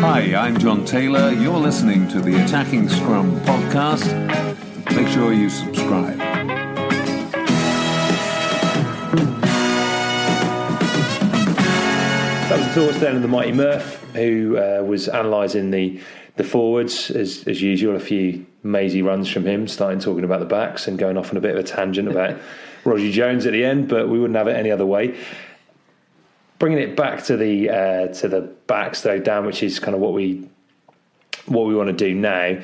Hi, I'm John Taylor. You're listening to the Attacking Scrum podcast. Make sure you subscribe. That was the thoughts then of the mighty Murph, who uh, was analysing the the forwards as as usual. A few mazy runs from him, starting talking about the backs and going off on a bit of a tangent about Roger Jones at the end, but we wouldn't have it any other way. Bringing it back to the uh, to the backs though, Dan, which is kind of what we what we want to do now.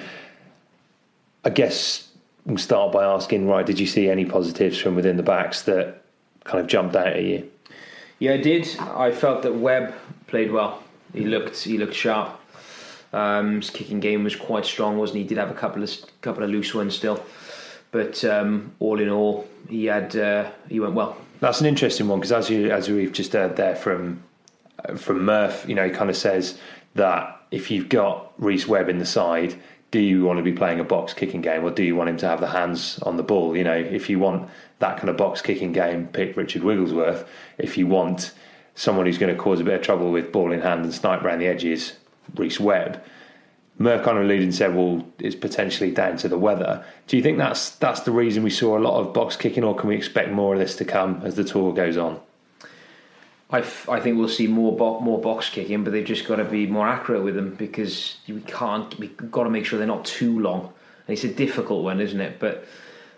I guess we'll start by asking, right? Did you see any positives from within the backs that kind of jumped out at you? Yeah, I did. I felt that Webb played well. He looked he looked sharp. Um, his kicking game was quite strong, wasn't he? He did have a couple of couple of loose ones still, but um, all in all, he had uh, he went well. That's an interesting one because as you as we've just heard there from from Murph, you know, he kind of says that if you've got Rhys Webb in the side, do you want to be playing a box kicking game or do you want him to have the hands on the ball? You know, if you want that kind of box kicking game, pick Richard Wigglesworth. If you want someone who's going to cause a bit of trouble with ball in hand and snipe around the edges, Rhys Webb. Murph kind of and said, "Well, it's potentially down to the weather." Do you think that's that's the reason we saw a lot of box kicking, or can we expect more of this to come as the tour goes on? I, f- I think we'll see more bo- more box kicking, but they've just got to be more accurate with them because we can't. We've got to make sure they're not too long. And it's a difficult one, isn't it? But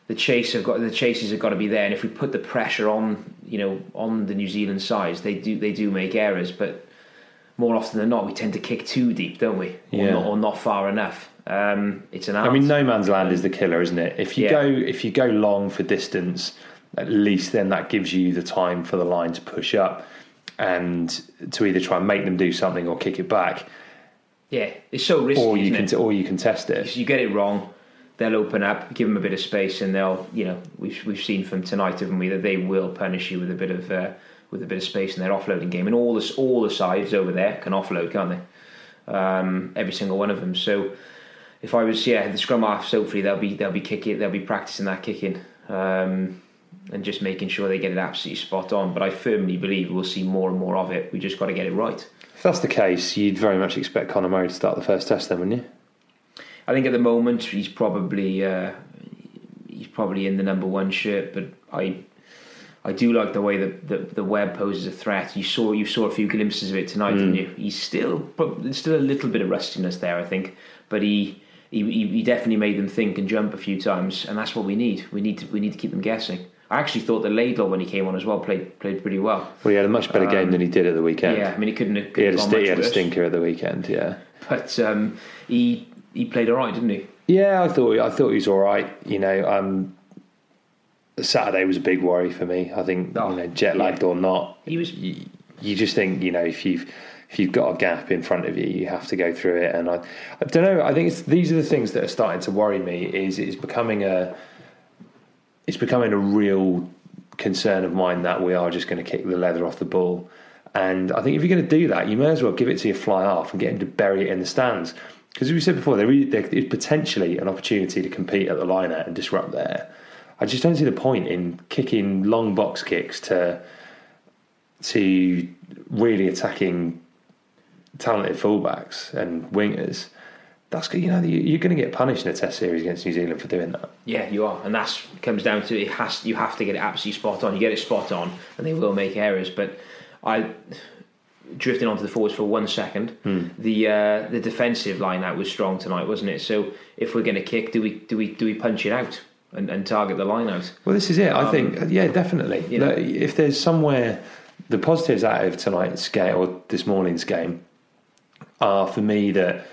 the chase have got the chases have got to be there. And if we put the pressure on, you know, on the New Zealand sides, they do they do make errors. But more often than not, we tend to kick too deep, don't we? Or, Yeah. not, or not far enough. Um, it's an art. I mean, no man's land is the killer, isn't it? If you Yeah. go if you go long for distance, at least then that gives you the time for the line to push up and to either try and make them do something or kick it back, yeah, it's so risky. or you can it? or you can test it. if you get it wrong, they'll open up, give them a bit of space, and they'll, you know, we've we've seen from tonight, haven't we, that they will punish you with a bit of uh, with a bit of space in their offloading game, and all the all the sides over there can offload, can't they? Um, every single one of them. So if I was, yeah, the scrum halves, hopefully they'll be they'll be kicking, they'll be practicing that kicking. Um, and just making sure they get it absolutely spot on. But I firmly believe we'll see more and more of it. We just got to get it right. If that's the case, you'd very much expect Conor Murray to start the first test, then, wouldn't you? I think at the moment he's probably uh, he's probably in the number one shirt, but I I do like the way that the, the Webb poses a threat. You saw you saw a few glimpses of it tonight, didn't you? He's still but there's still a little bit of rustiness there, I think, but he. He, he definitely made them think and jump a few times, and that's what we need. We need to we need to keep them guessing. I actually thought that Laidlaw when he came on as well played played pretty well. Well, he had a much better game than he did at the weekend. Yeah, I mean he couldn't have he had, a, sti- he had a stinker at the weekend. Yeah, but um, he he played all right, didn't he? yeah. I thought I thought he was all right. You know, um, Saturday was a big worry for me. I think Oh, you know, jet lagged or not, He was you, you just think you know if you've if you've got a gap in front of you, you have to go through it. And I, I don't know. I think it's, these are the things that are starting to worry me. Is it's becoming a it's becoming a real concern of mine that we are just going to kick the leather off the ball. And I think if you're going to do that, you may as well give it to your fly half and get him to bury it in the stands. Because as we said before, there is, there is potentially an opportunity to compete at the line out and disrupt there. I just don't see the point in kicking long box kicks to to really attacking talented fullbacks and wingers. That's you know you're going to get punished in a Test series against New Zealand for doing that. Yeah, you are, and that comes down to it has you have to get it absolutely spot on. You get it spot on, and they will make errors. But I drifting onto the forwards for one second. Hmm. The uh, the defensive line out was strong tonight, wasn't it? So if we're going to kick, do we do we do we punch it out and, and target the line out? Well, this is it. I Um, think, yeah, definitely. you know- Look, if there's somewhere, the positives out of tonight's game or this morning's game are for me that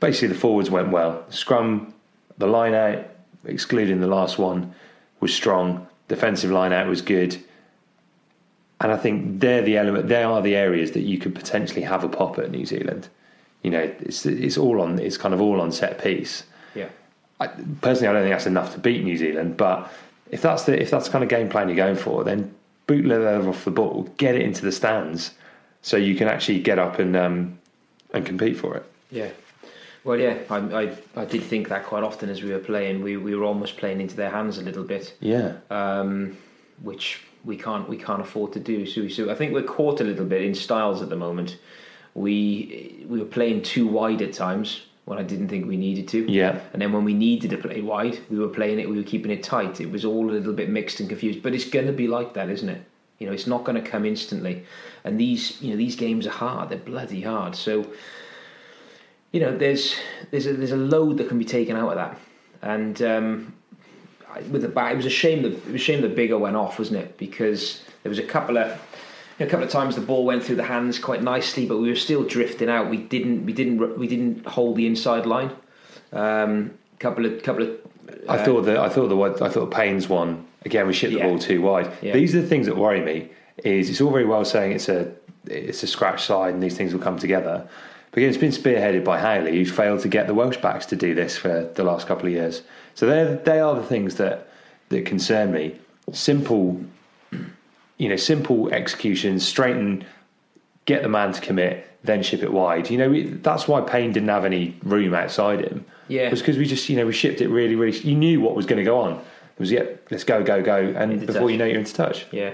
basically the forwards went well. Scrum, the line out, excluding the last one, was strong. Defensive line out was good. And I think they're the element. They are the areas that you could potentially have a pop at New Zealand. You know, it's it's all on. It's kind of all on set piece. I, personally, I don't think that's enough to beat New Zealand. But if that's the if that's the kind of game plan you're going for, then boot them off the ball, get it into the stands, so you can actually get up and um, and compete for it. Yeah. Well, yeah, I, I I did think that quite often as we were playing. We we were almost playing into their hands a little bit. Yeah, um, which we can't we can't afford to do. So, so I think we're caught a little bit in styles at the moment. We we were playing too wide at times when I didn't think we needed to. Yeah. And then when we needed to play wide, we were playing it. We were keeping it tight. It was all a little bit mixed and confused. But it's going to be like that, isn't it? You know, it's not going to come instantly. And these you know these games are hard. They're bloody hard. So you know, there's there's a there's a load that can be taken out of that, and um, I- with the back, it was a shame that it was a shame that Biggar went off, wasn't it? Because there was a couple of a couple of times the ball went through the hands quite nicely, but we were still drifting out. We didn't we didn't we didn't hold the inside line. Um, couple of couple of I thought that I thought the I thought Payne's one again. We shipped Yeah. the ball too wide. Yeah. These are the things that worry me. Is it's all very well saying it's a it's a scratch side and these things will come together. But again, it's been spearheaded by Howley, who's failed to get the Welsh backs to do this for the last couple of years. So they they are the things that that concern me. Simple, you know, simple execution, straighten, get the man to commit, then ship it wide. You know, we, that's why Payne didn't have any room outside him. Yeah. was because we just you know we shipped it really really. You knew what was going to go on. It was yeah, let's go go go, and Into before touch. you know, you're into touch. Yeah.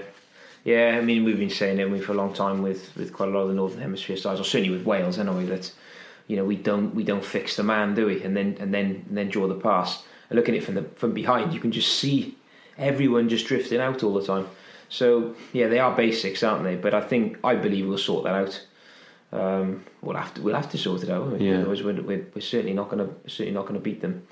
Yeah, I mean, we've been saying it we for a long time with, with quite a lot of the Northern Hemisphere sides, or certainly with Wales anyway. That you know we don't we don't fix the man, do we? And then and then and then draw the pass. And looking at it from the from behind, you can just see everyone just drifting out all the time. So yeah, they are basics, aren't they? But I think I believe we'll sort that out. Um, we'll have to we'll have to sort it out. Yeah. Otherwise, we're, we're, we're certainly not going to certainly not going to beat them.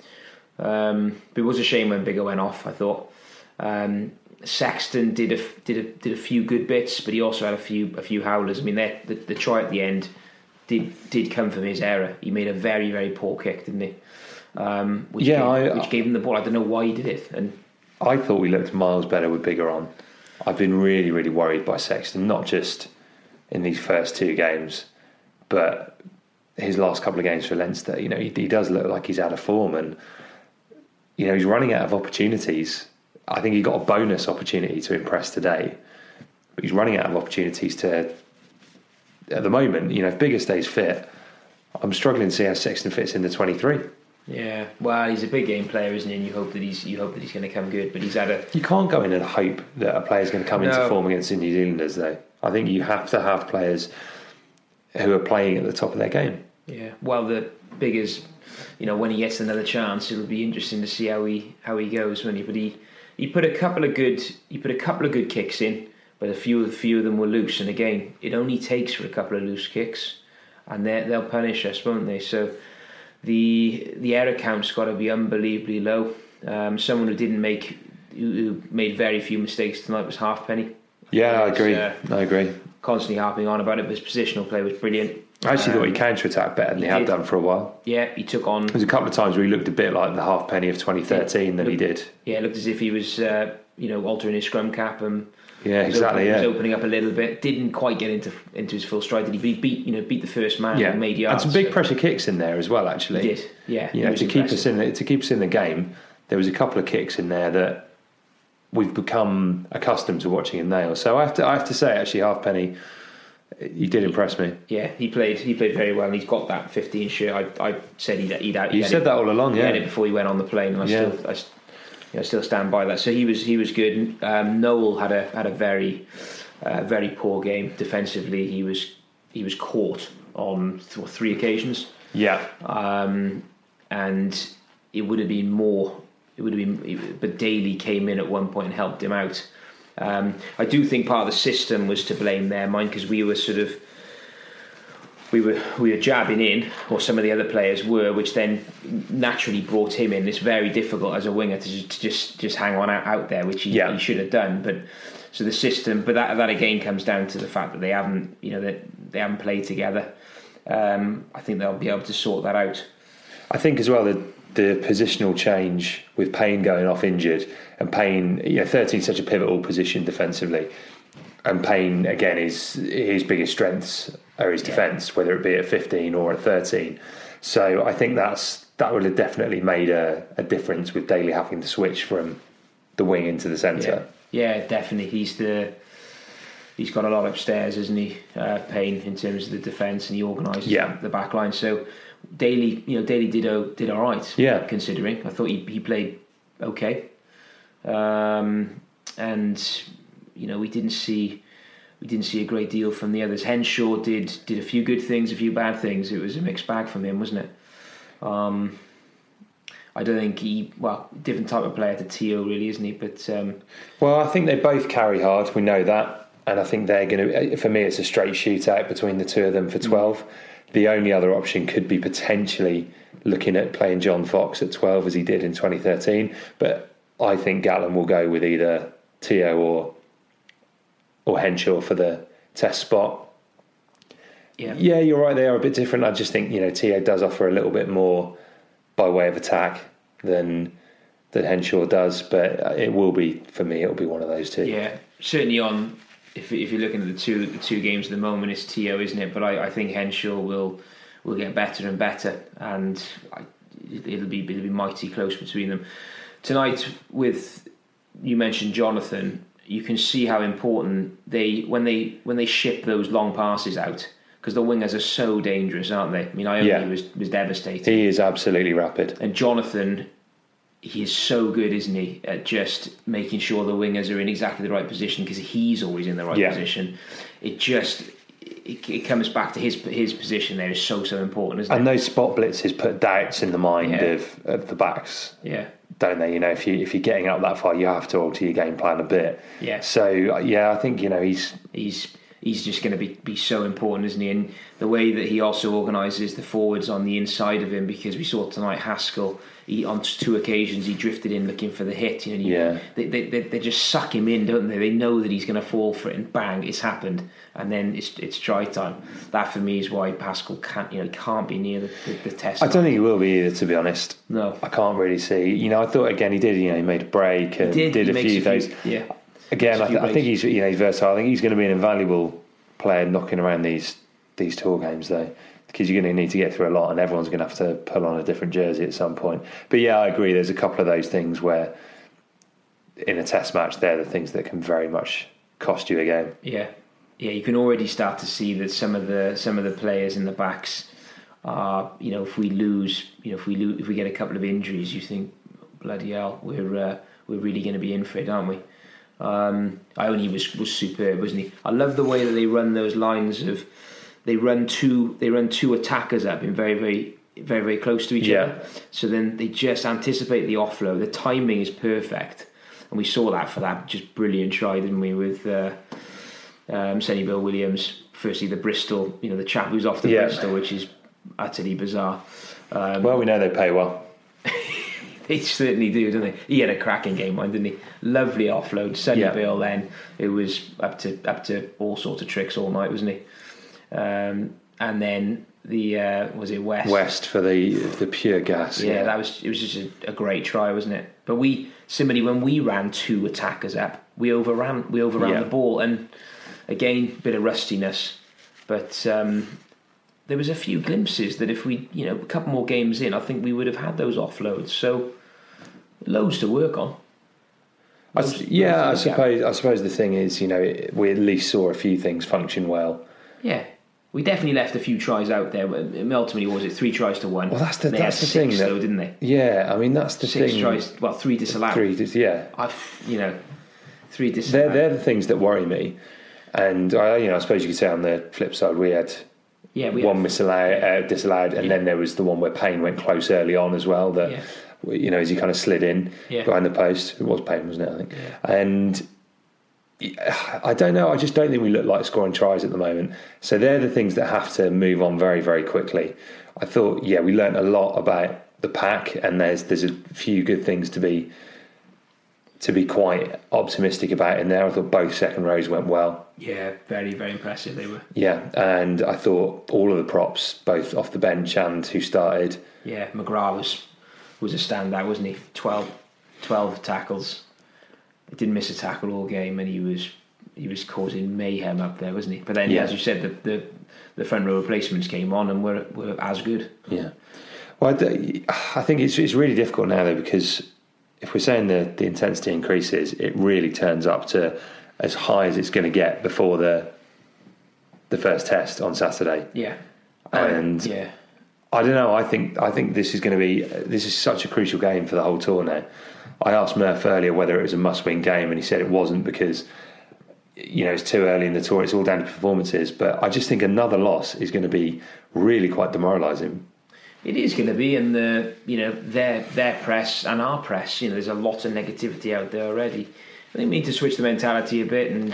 Um, but it was a shame when Biggar went off. I thought um, Sexton did a did a did a few good bits, but he also had a few a few howlers. I mean, that the, the try at the end did did come from his error. He made a very very poor kick, didn't he? Um, which Yeah, gave, I- which gave him the ball. I don't know why he did it. And I thought we looked miles better with Biggar on. I've been really, really worried by Sexton, not just in these first two games, but his last couple of games for Leinster. You know, he, he does look like he's out of form, and you know he's running out of opportunities. I think he got a bonus opportunity to impress today, but he's running out of opportunities to. At the moment, you know, if Biggar stays fit, I'm struggling to see how Sexton fits in the 23. Yeah, well, he's a big game player, isn't he? And you hope that he's you hope that he's going to come good. But he's had a You can't go in and hope that a player's going to come into form against the New Zealanders, though. I think you have to have players who are playing at the top of their game. Yeah, well, the biggest, you know, when he gets another chance, it'll be interesting to see how he how he goes. When he, but he he put a couple of good he put a couple of good kicks in, but a few a few of them were loose. And again, it only takes for a couple of loose kicks, and they they'll punish us, won't they? So the the error count's got to be unbelievably low. Um, someone who didn't make who, made very few mistakes tonight was Halfpenny. Yeah, I agree. uh, I agree. constantly harping on about it, but his positional play was brilliant. I actually thought he Um, counter attacked better than he, he had did. done for a while. Yeah, he took on There's a couple of times where he looked a bit like the halfpenny of 2013 that he did. Yeah, it looked as if he was, uh, you know, altering his scrum cap and Yeah, was exactly. opening, Yeah, was opening up a little bit. Didn't quite get into into his full stride. Did he? But he beat, you know, beat the first man. yeah, and made and yards. some big so- pressure kicks in there as well. Actually, He did. Yeah, You know, to keep us in the, to keep us in the game, there was a couple of kicks in there that we've become accustomed to watching him nail. So I have to I have to say actually Halfpenny, he did impress me. Yeah, he played. He played very well, and he's got that 15 shirt. I, I said he'd he'd, he'd You had said it, that all along, He had yeah. it before he went on the plane, and I Yeah. still I, you know, still stand by that. So he was he was good. Um, Nowell had a had a very uh, very poor game defensively. He was he was caught on th- three occasions. Yeah, um, and it would have been more. It would have been, but Daly came in at one point and helped him out. Um, I do think part of the system was to blame there, mine, because we were sort of we were we were jabbing in, or some of the other players were, which then naturally brought him in. It's very difficult as a winger to just to just, just hang on out, out there, which he, Yeah. he should have done. But so the system, but that that again comes down to the fact that they haven't, you know, that they haven't played together. Um, I think they'll be able to sort that out. I think as well the the positional change with Payne going off injured and Payne, you know, 13 such a pivotal position defensively, and Payne again is his biggest strengths his defence, whether it be at 15 or at 13. So I think that's that would have definitely made a, a difference with Daly having to switch from the wing into the centre. Yeah, yeah, definitely. He's the he's got a lot upstairs, isn't he? Uh, Payne in terms of the defence, and he organises Yeah. the back line. So Daly, you know, Daly did o- did all right. Yeah. considering I thought he he played okay, um, and you know we didn't see we didn't see a great deal from the others. Henshaw did did a few good things, a few bad things. It was a mixed bag from him, wasn't it? Um, I don't think he well different type of player to Te'o really, isn't he? But um, Well, I think they both carry hard. We know that, and I think they're going to. For me, it's a straight shootout between the two of them for twelve. The only other option could be potentially looking at playing John Fox at twelve as he did in 2013. But I think Gatland will go with either Te'o or or Henshaw for the test spot. yeah, Yeah, you're right. They are a bit different. I just think you know Te'o does offer a little bit more by way of attack than than Henshaw does, but it will be for me. It'll be one of those two. Yeah, certainly on. If if you're looking at the two the two games at the moment, it's Te'o, isn't it? But I, I think Henshaw will will get better and better, and I, it'll be it'll be mighty close between them tonight. With you mentioned Jonathan, you can see how important they when they when they ship those long passes out because the wingers are so dangerous, aren't they? I mean, Ioane Yeah. was was devastating. He is absolutely rapid. And Jonathan, he is so good, isn't he, at just making sure the wingers are in exactly the right position because he's always in the right Yeah. position. It just it, it comes back to his his position there is so so important, isn't And it? those spot blitzes put doubts in the mind Yeah. of, of the backs, Yeah, don't they? You know, if you if you're getting up that far, you have to alter your game plan a bit. Yeah. So yeah, I think you know he's he's he's just going to be, be so important, isn't he? And the way that he also organises the forwards on the inside of him, because we saw tonight Haskell, he, on two occasions he drifted in looking for the hit. You know, you- Yeah. they, they, they, they just suck him in, don't they? They know that he's going to fall for it, and bang, it's happened, and then it's it's try time. That for me is why Haskell can't you know can't be near the, the, the test. I don't think he will be either, to be honest. No. I can't really see. You know, I thought again he did. You know, he made a break and did, did, he a few a of few- those. yeah. Again, I, th- I think he's you know he's versatile. I think he's going to be an invaluable player knocking around these these tour games though, because you're going to need to get through a lot, and everyone's going to have to pull on a different jersey at some point. But yeah, I agree. There's a couple of those things where in a test match, they're the things that can very much cost you a game. Yeah, yeah. You can already start to see that some of the some of the players in the backs are, you know, if we lose, you know, if we lose, if we get a couple of injuries, you think, bloody hell, we're uh, we're really going to be in for it, aren't we? Um, Ioane was was superb, wasn't he? I love the way that they run those lines of they run two they run two attackers up in very very very very close to each Yeah. other. So then they just anticipate the offload. The timing is perfect, and we saw that for that just brilliant try, didn't we? With uh, um, Sonny Bill Williams. Firstly, the Bristol, you know, the chap who's off the Yeah. Bristol, which is utterly bizarre. Um, Well, we know they pay well. they certainly do, don't they? He had a cracking game, mind, didn't he? Lovely offload. Sonny Yeah. Bill. Then it was up to up to all sorts of tricks all night, wasn't he? Um, and then the uh, was it West? West for the the pure gas. Yeah, that was it. Was just a, a great try, wasn't it? But we similarly when we ran two attackers up, we overran we overran Yeah. the ball, and again bit of rustiness. But um, there was a few glimpses that if we, you know, a couple more games in, I think we would have had those offloads. So loads to work on. I yeah, I most of gap. suppose. I suppose the thing is, you know, we at least saw a few things function well. Yeah. We definitely left a few tries out there. but Ultimately, was it three tries to one? Well, that's the they that's the thing, though, didn't they? Yeah, I mean that's the Six thing. tries. Well, three disallowed. Three, just- yeah, I've, you know, three they're disallowed. they're the things that worry me. And I, you know, I suppose you could say on the flip side, we had yeah, we one had- misallowed, uh, disallowed, and Yeah. then there was the one where Payne went close early on as well. That Yeah. you know, as he kind of slid in Yeah. behind the post. It was Payne, wasn't it? I think. And I don't know. I just don't think we look like scoring tries at the moment. So they're the things that have to move on very, very quickly. I thought, yeah, we learnt a lot about the pack, and there's there's a few good things to be to be quite optimistic about in there. I thought both second rows went well. Yeah, very, very impressive. They were. Yeah, and I thought all of the props, both off the bench and who started, Yeah, McGrath was was a standout, wasn't he? 12, 12 tackles. He didn't miss a tackle all game, and he was he was causing mayhem up there, wasn't he? But then, Yeah. as you said, the, the the front row replacements came on and were were as good. Yeah. Well, I I think it's it's really difficult now though because if we're saying the the intensity increases, it really turns up to as high as it's going to get before the the first test on Saturday. Yeah, And yeah, I don't know. I think I think this is going to be this is such a crucial game for the whole tour now. I asked Murph earlier whether it was a must-win game, and he said it wasn't because you know it's too early in the tour. It's all down to performances. But I just think another loss is going to be really quite demoralising. it is going to be. And the you know their their press and our press, you know, there's a lot of negativity out there already. I think we need to switch the mentality a bit and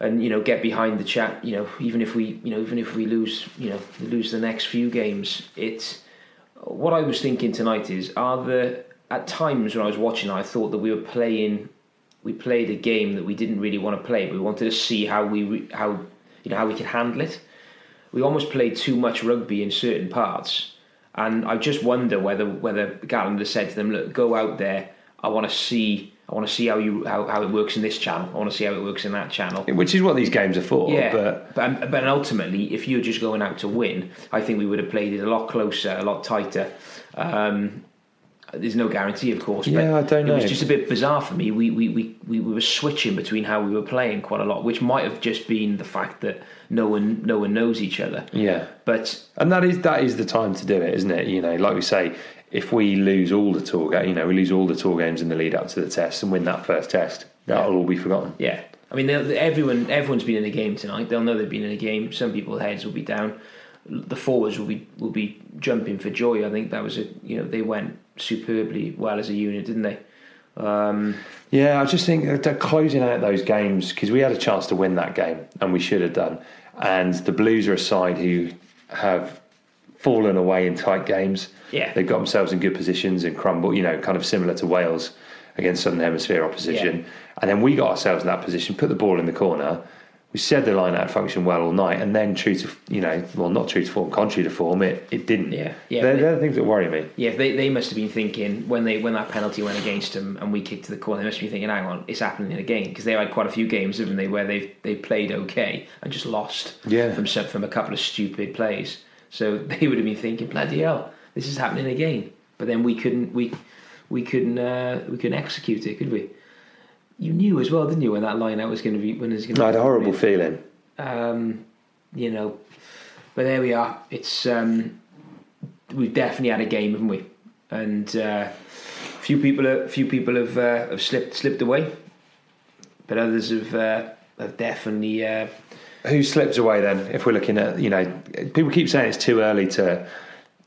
and you know get behind the chat. You know, even if we you know even if we lose you know lose the next few games, it's what I was thinking tonight is are the at times when I was watching, I thought that we were playing we played a game that we didn't really want to play. We wanted to see how we how you know how we could handle it. We almost played too much rugby in certain parts, and I just wonder whether whether Gatland has said to them, "Look, go out there. I want to see." I want to see how you how, how it works in this channel. I want to see how it works in that channel. Which is what these games are for. Yeah, But but but ultimately, if you're just going out to win, I think we would have played it a lot closer, a lot tighter. Um, there's no guarantee, of course. Yeah, I don't know. It was just a bit bizarre for me. We, we, we, we were switching between how we were playing quite a lot, which might have just been the fact that no one no one knows each other. yeah, But and that is that is the time to do it, isn't it? You know, like we say, if we lose all the tour, you know, we lose all the tour games in the lead up to the test and win that first test, that'll all be forgotten. Yeah, I mean, everyone everyone's been in a game tonight. They'll know they've been in a game. Some people's heads will be down. The forwards will be will be jumping for joy. I think that was a you know they went superbly well as a unit, didn't they? Um, Yeah, I just think that they're closing out those games because we had a chance to win that game and we should have done. And the Blues are a side who have fallen away in tight games. Yeah. they've got themselves in good positions and crumble. You know, kind of similar to Wales against Southern Hemisphere opposition. And then we got ourselves in that position, put the ball in the corner. We said the line out functioned well all night, and then true to you know, well, not true to form, contrary to form, it it didn't. Yeah, yeah, They're, they're the things that worry me. yeah, they they must have been thinking when they when that penalty went against them and we kicked to the corner. They must be thinking, "Hang on, it's happening again." Because they've had quite a few games, haven't they, where they've they played okay and just lost Yeah. from from a couple of stupid plays. So they would have been thinking, "Bloody hell, this is happening again." But then we couldn't we we couldn't uh, we couldn't execute it, could we? You knew as well, didn't you, when that line out was going to be when it was going to. I had a horrible feeling. um, you know. But there we are. It's um, we've definitely had a game, haven't we? And uh, few people, are, few people have uh, have slipped slipped away, but others have uh, have definitely. Uh, Who slips away then? If we're looking at, you know, people keep saying it's too early to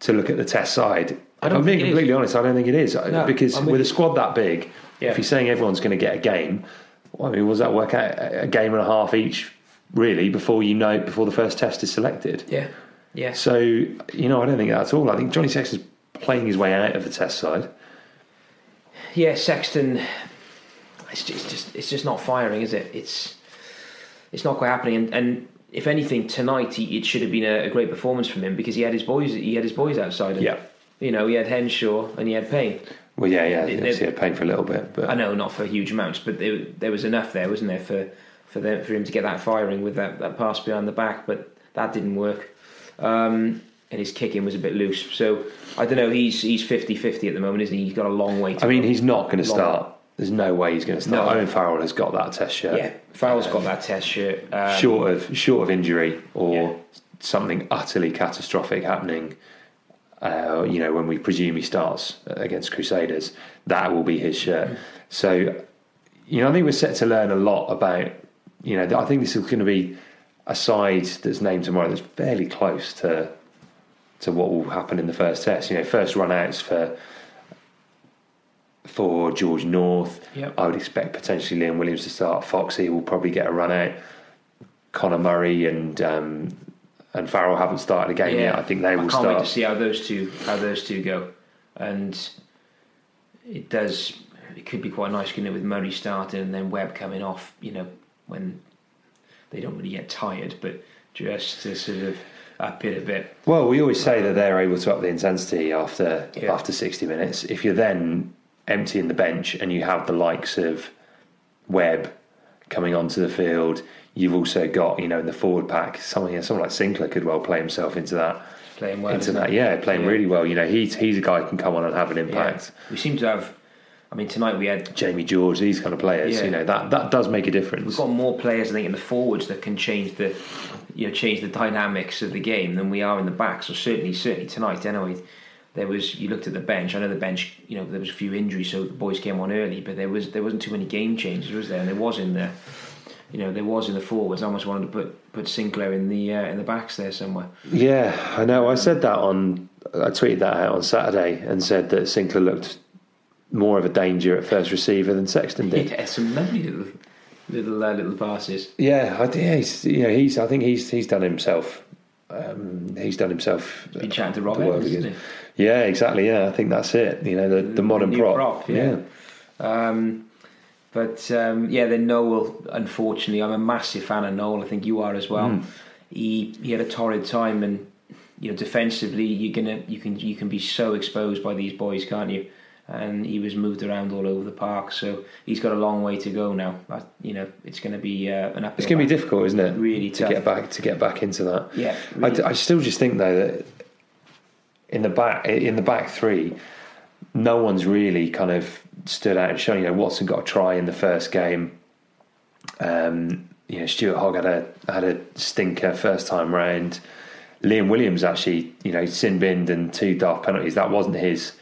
to look at the test side. I don't I'm being think it is. completely honest. I don't think it is No, because I'm with, with a squad that big, Yeah. if you're saying everyone's going to get a game, well, I mean, was that work out a a game and a half each, really, before you know before the first test is selected? yeah, yeah. So you know, I don't think that at all. I think Johnny Sexton's playing his way out of the test side. yeah, Sexton. It's just, it's just it's just not firing, is it? It's it's not quite happening. And, and if anything, tonight he, it should have been a, a great performance from him because he had his boys. He had his boys outside him. Yeah. You know, he had Henshaw and he had Payne. Well, yeah, yeah, They- obviously had Payne for a little bit, but I know not for huge amounts, but there, there was enough there, wasn't there, for for them, for him to get that firing with that, that pass behind the back, but that didn't work. Um, and his kicking was a bit loose. So I don't know. He's he's 50-50 at the moment, isn't he? He's got a long way. to I mean, go. he's not going to start There's no way he's going to start. No. Owen Farrell has got that test shirt. Yeah, Farrell's got that test shirt. Um, short of short of injury or Yeah. something utterly catastrophic happening. Uh, you know, when we presume he starts against Crusaders, that will be his shirt. So, you know, I think we're set to learn a lot about. You know, I think this is going to be a side that's named tomorrow that's fairly close to to what will happen in the first test. You know, first run outs for for George North. Yep. I would expect potentially Liam Williams to start. Foxy will probably get a run out. Conor Murray and um, and Farrell haven't started a game yet. I think they will can't start. wait to see how those two how those two go, and it does. It could be quite nice, couldn't it, with Murray starting and then Webb coming off. You know, when they don't really get tired, but just to sort of up it a bit. Well, we always say that they're able to up the intensity after Yeah. after sixty minutes. If you're then emptying the bench and you have the likes of Webb coming onto the field, you've also got you know in the forward pack someone someone like Sinckler could well play himself into that Playing well, into that yeah playing Yeah. really well. You know he's he's a guy who can come on and have an Yeah. impact. We seem to have. I mean, tonight we had Jamie George, these kind of players, Yeah. you know that that does make a difference. We've got more players, I think, in the forwards that can change the, you know, change the dynamics of the game than we are in the back. So certainly, certainly tonight, anyway, there was. You looked at the bench. I know the bench. You know, there was a few injuries, so the boys came on early, but there was there wasn't too many game changes, was there? And there was in the, you know, there was in the forwards. I almost wanted to put put Sinckler in the uh, in the backs there somewhere. Yeah, I know. I said that on. I tweeted that out on Saturday and said that Sinckler looked more of a danger at first receiver than Sexton did. Yeah, some lovely little little uh, little passes. Yeah, I think he's. You know, he's. I think he's. He's done himself. Um, he's done himself. Been chatting to Rob the world Evans, again. isn't he? Yeah, exactly. Yeah, I think that's it. You know, the, the modern new prop. prop, yeah. Um, but um, yeah, then Nowell. Unfortunately, I'm a massive fan of Nowell. I think you are as well. Hmm. He he had a torrid time, and you know, defensively, you're gonna you can you can be so exposed by these boys, can't you? And he was moved around all over the park, so he's got a long way to go now. You know, it's going to be uh, an. It's going to be difficult, isn't it? Really to tough. get back to get back into that. Yeah, I. I still just think though that in the back in the back three, no one's really kind of stood out and shown. You know, Watson got a try in the first game. Um, you know, Stuart Hogg had a had a stinker first time round. Liam Williams actually, you know, sin binned and two daft penalties. That wasn't his.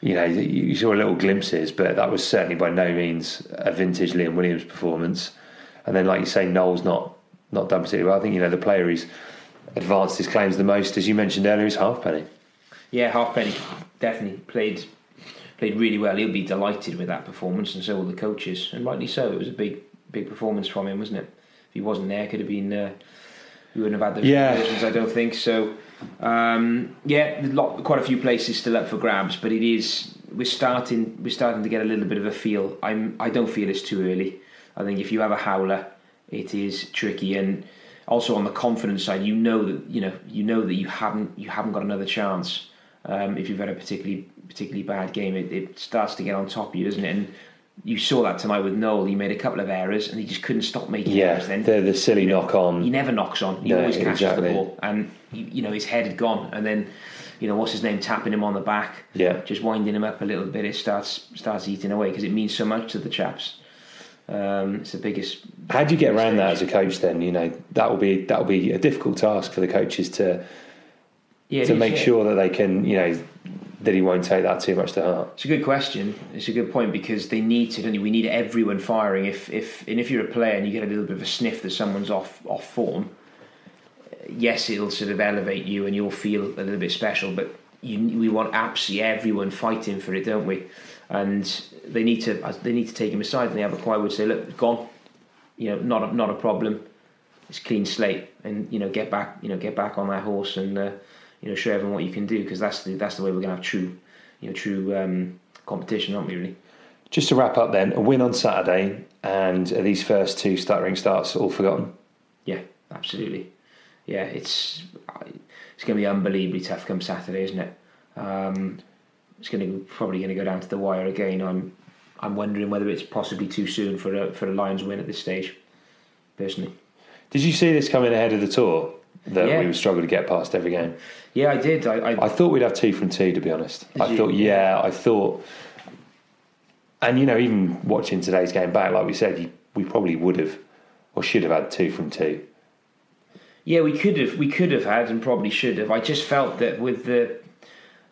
You know, you saw little glimpses, but that was certainly by no means a vintage Liam Williams performance. And then, like you say, Nowell's not not done particularly well. I think you know the player who's advanced his claims the most, as you mentioned earlier, is Halfpenny. Yeah, Halfpenny definitely played played really well. He'll be delighted with that performance, and so will the coaches, and rightly so. It was a big big performance from him, wasn't it? If he wasn't there, could have been. Uh, we wouldn't have had the Yeah. versions, I don't think so. Um, yeah, lot, quite a few places still up for grabs, but it is we're starting we're starting to get a little bit of a feel. I'm I don't feel it's too early. I think if you have a howler, it is tricky, and also on the confidence side, you know that you know you know that you haven't you haven't got another chance. Um, if you've had a particularly particularly bad game, it, it starts to get on top of you, doesn't it? And you saw that tonight with Nowell. He made a couple of errors, and he just couldn't stop making Yeah, errors. Then the the silly You know, knock on. he never knocks on. He No, always catches exactly. the ball, and you know his head had gone, and then you know what's his name tapping him on the back, Yeah. just winding him up a little bit. It starts starts eating away because it means so much to the chaps. Um, it's the biggest. How do you get around that as a coach? Then you know that will be that will be a difficult task for the coaches to Yeah, to make yeah. sure that they can you know that he won't take that too much to heart. It's a good question. It's a good point because they need to, don't? We need everyone firing. If if and if you're a player and you get a little bit of a sniff that someone's off off form, yes, it'll sort of elevate you and you'll feel a little bit special. But you, we want absolutely everyone fighting for it, don't we? And they need to they need to take him aside and they have a quiet word say, look, gone. You know, not a, not a problem. It's clean slate, and you know, get back. You know, get back on that horse and uh, you know, show everyone what you can do because that's the that's the way we're going to have true, you know, true um, competition, aren't we? Really. Just to wrap up, then a win on Saturday, and are these first two stuttering starts all forgotten? Yeah, absolutely. Yeah, it's it's going to be unbelievably tough come Saturday, isn't it? Um, it's going to probably going to go down to the wire again. I'm I'm wondering whether it's possibly too soon for a for a Lions win at this stage. Personally, Did you see this coming ahead of the tour? That Yeah. we would struggle to get past every game. yeah, I did. I, I, I thought we'd have two from two, to be honest. I you? thought, yeah, I thought and you know, even watching today's game back, like we said, you, we probably would have or should have had two from two. Yeah, we could have we could have had and probably should have. I just felt that with the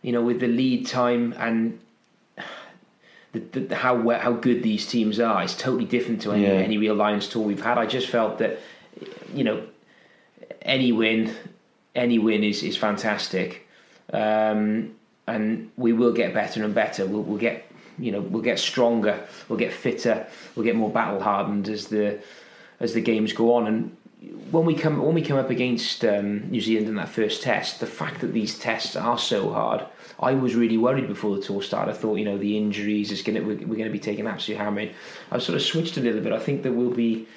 you know with the lead time and the, the, how how good these teams are, it's totally different to any Yeah. any real Lions tour we've had. I just felt that you know any win any win is is fantastic, um, and we will get better and better. We'll, we'll get you know we'll get stronger, we'll get fitter, we'll get more battle hardened as the as the games go on. And when we come when we come up against um, New Zealand in that first test, the fact that these tests are so hard, I was really worried before the tour started. I thought you know the injuries is going we're, we're going to be taking absolute hammering. I've sort of switched a little bit. I think that we'll be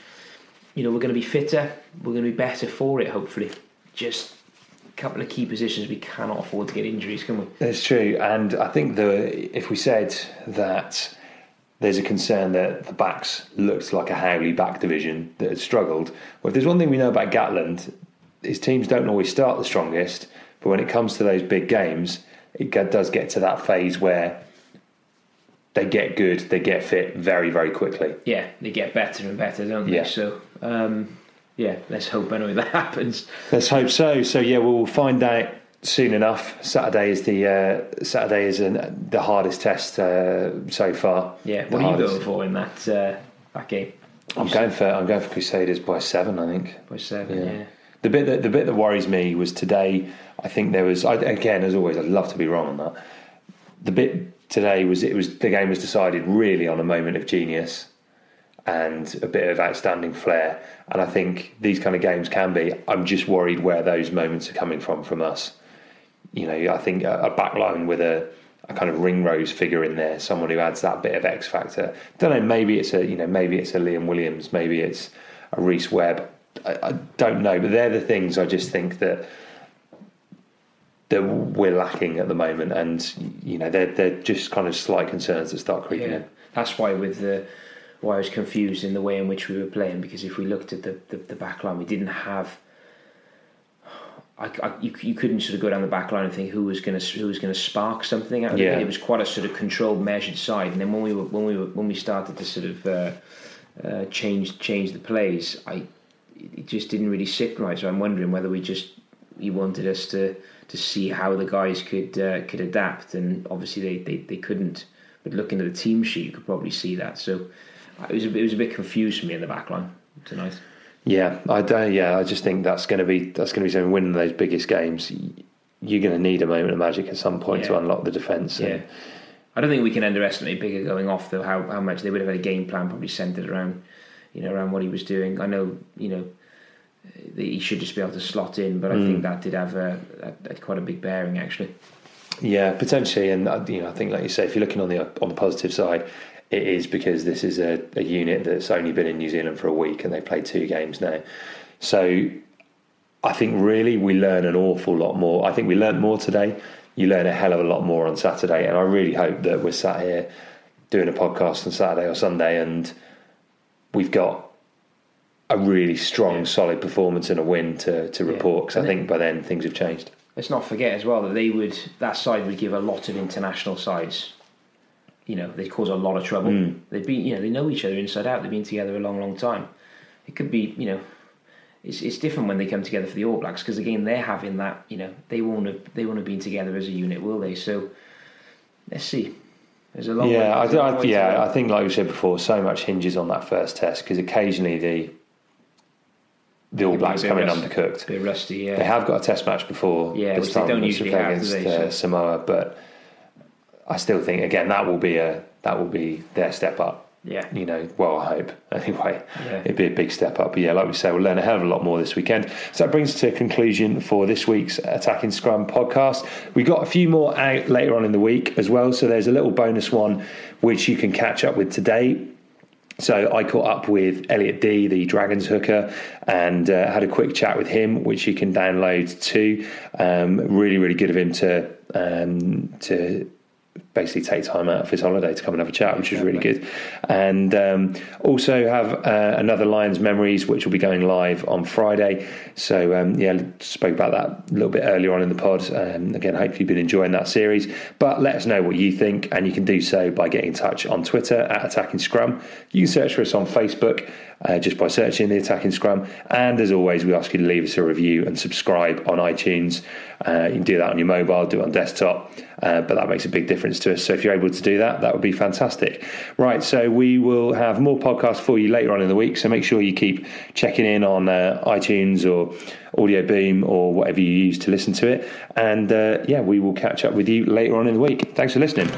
you know we're going to be fitter, we're going to be better for it. Hopefully, just a couple of key positions we cannot afford to get injuries, can we? That's true, and I think the if we said that there's a concern that the backs looked like a Howley back division that had struggled. Well, if there's one thing we know about Gatland, his teams don't always start the strongest, but when it comes to those big games, it does get to that phase where they get good, they get fit very, very quickly. Yeah, they get better and better, don't they? Yeah. So. Um, yeah, let's hope anyway that happens. Let's hope so. So yeah, we'll find out soon enough. Saturday is the uh, Saturday is an, the hardest test uh, so far. Yeah, The what are you going for in that uh, that game? I'm going for I'm going for Crusaders by seven. I think. By seven, yeah. The bit that the bit that worries me was today. I think there was I, again, as always, I'd love to be wrong on that. The bit today was it was the game was decided really on a moment of genius and a bit of outstanding flair. And I think these kind of games can be. I'm just worried where those moments are coming from from us. You know, I think a, a back line with a, a kind of Ringrose figure in there, someone who adds that bit of X factor. Don't know. Maybe it's a you know maybe it's a Liam Williams, maybe it's a Rhys Webb. I, I don't know, but they're the things I just think that that we're lacking at the moment, and you know they're they're just kind of slight concerns that start creeping Yeah, in. that's why with the why I was confused in the way in which we were playing because if we looked at the the, the back line, we didn't have. I, I, you, you couldn't sort of go down the back line and think who was going to who was going to spark something. out of Yeah. it. it was quite a sort of controlled, measured side. And then when we were when we were when we started to sort of uh, uh, change change the plays, I it just didn't really sit right. So I'm wondering whether we just he wanted us to to see how the guys could uh, could adapt, and obviously they, they, they couldn't. But looking at the team sheet, you could probably see that. So it was a, bit- it was a bit confused for me in the back line tonight. Yeah, I don't. Yeah, I just think that's going to be that's going to be something. Winning those biggest games, you're going to need a moment of magic at some point to unlock the defence. Yeah. I don't think we can underestimate Biggar going off though. How how much they would have had a game plan probably centered around, you know, around what he was doing. I know, you know, he should just be able to slot in, but I think that did have a, a, a quite a big bearing actually. Yeah, potentially, and uh, you know, I think, like you say, if you're looking on the on the positive side, it is because this is a, a unit that's only been in New Zealand for a week and they played two games now. So, I think really we learn an awful lot more. I think we learnt more today. You learn a hell of a lot more on Saturday, and I really hope that we're sat here doing a podcast on Saturday or Sunday, and we've got a really strong, solid performance and a win to to report. Because I think by then things have changed. Let's not forget as well that they would that side would give a lot of international sides. You know, they cause a lot of trouble. Hmm. They've been, you know, they know each other inside out. They've been together a long, long time. It could be, you know, it's it's different when they come together for the All Blacks because again they're having that. You know, they won't have they won't have been together as a unit, will they? So let's see. There's a long way, Yeah, I, there's long I, yeah. I think like we said before, so much hinges on that first test because occasionally the the All It'll be a Blacks bit come in rust- undercooked. bit rusty. Yeah, They have got a test match before Yeah, this which they time, don't usually play have, against they? uh, So- Samoa, but I still think again that will be a that will be their step up. Yeah. you know, well, I hope anyway. Yeah. It'd be a big step up. But yeah, like we say, we'll learn a hell of a lot more this weekend. So that brings us to a conclusion for this week's Attacking Scrum podcast. We got a few more out later on in the week as well. So there's a little bonus one which you can catch up with today. So I caught up with Elliot Dee, the Dragons hooker, and uh, had a quick chat with him, which you can download too. Um, really, really good of him to um, to basically take time out of his holiday to come and have a chat, which was really good. And um, also have uh, another Lions Memories, which will be going live on Friday. So um, yeah, spoke about that a little bit earlier on in the pod. Um, again, hope you've been enjoying that series. But let us know what you think, and you can do so by getting in touch on Twitter at Attacking Scrum. You can search for us on Facebook uh, just by searching the Attacking Scrum. And as always, we ask you to leave us a review and subscribe on iTunes. Uh, you can do that on your mobile, do it on desktop, uh, but that makes a big difference to us. So if you're able to do that, that would be fantastic. Right, so we will have more podcasts for you later on in the week. So make sure you keep checking in on uh, iTunes or Audioboom or whatever you use to listen to it. And uh, yeah, we will catch up with you later on in the week. Thanks for listening.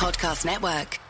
Podcast Network.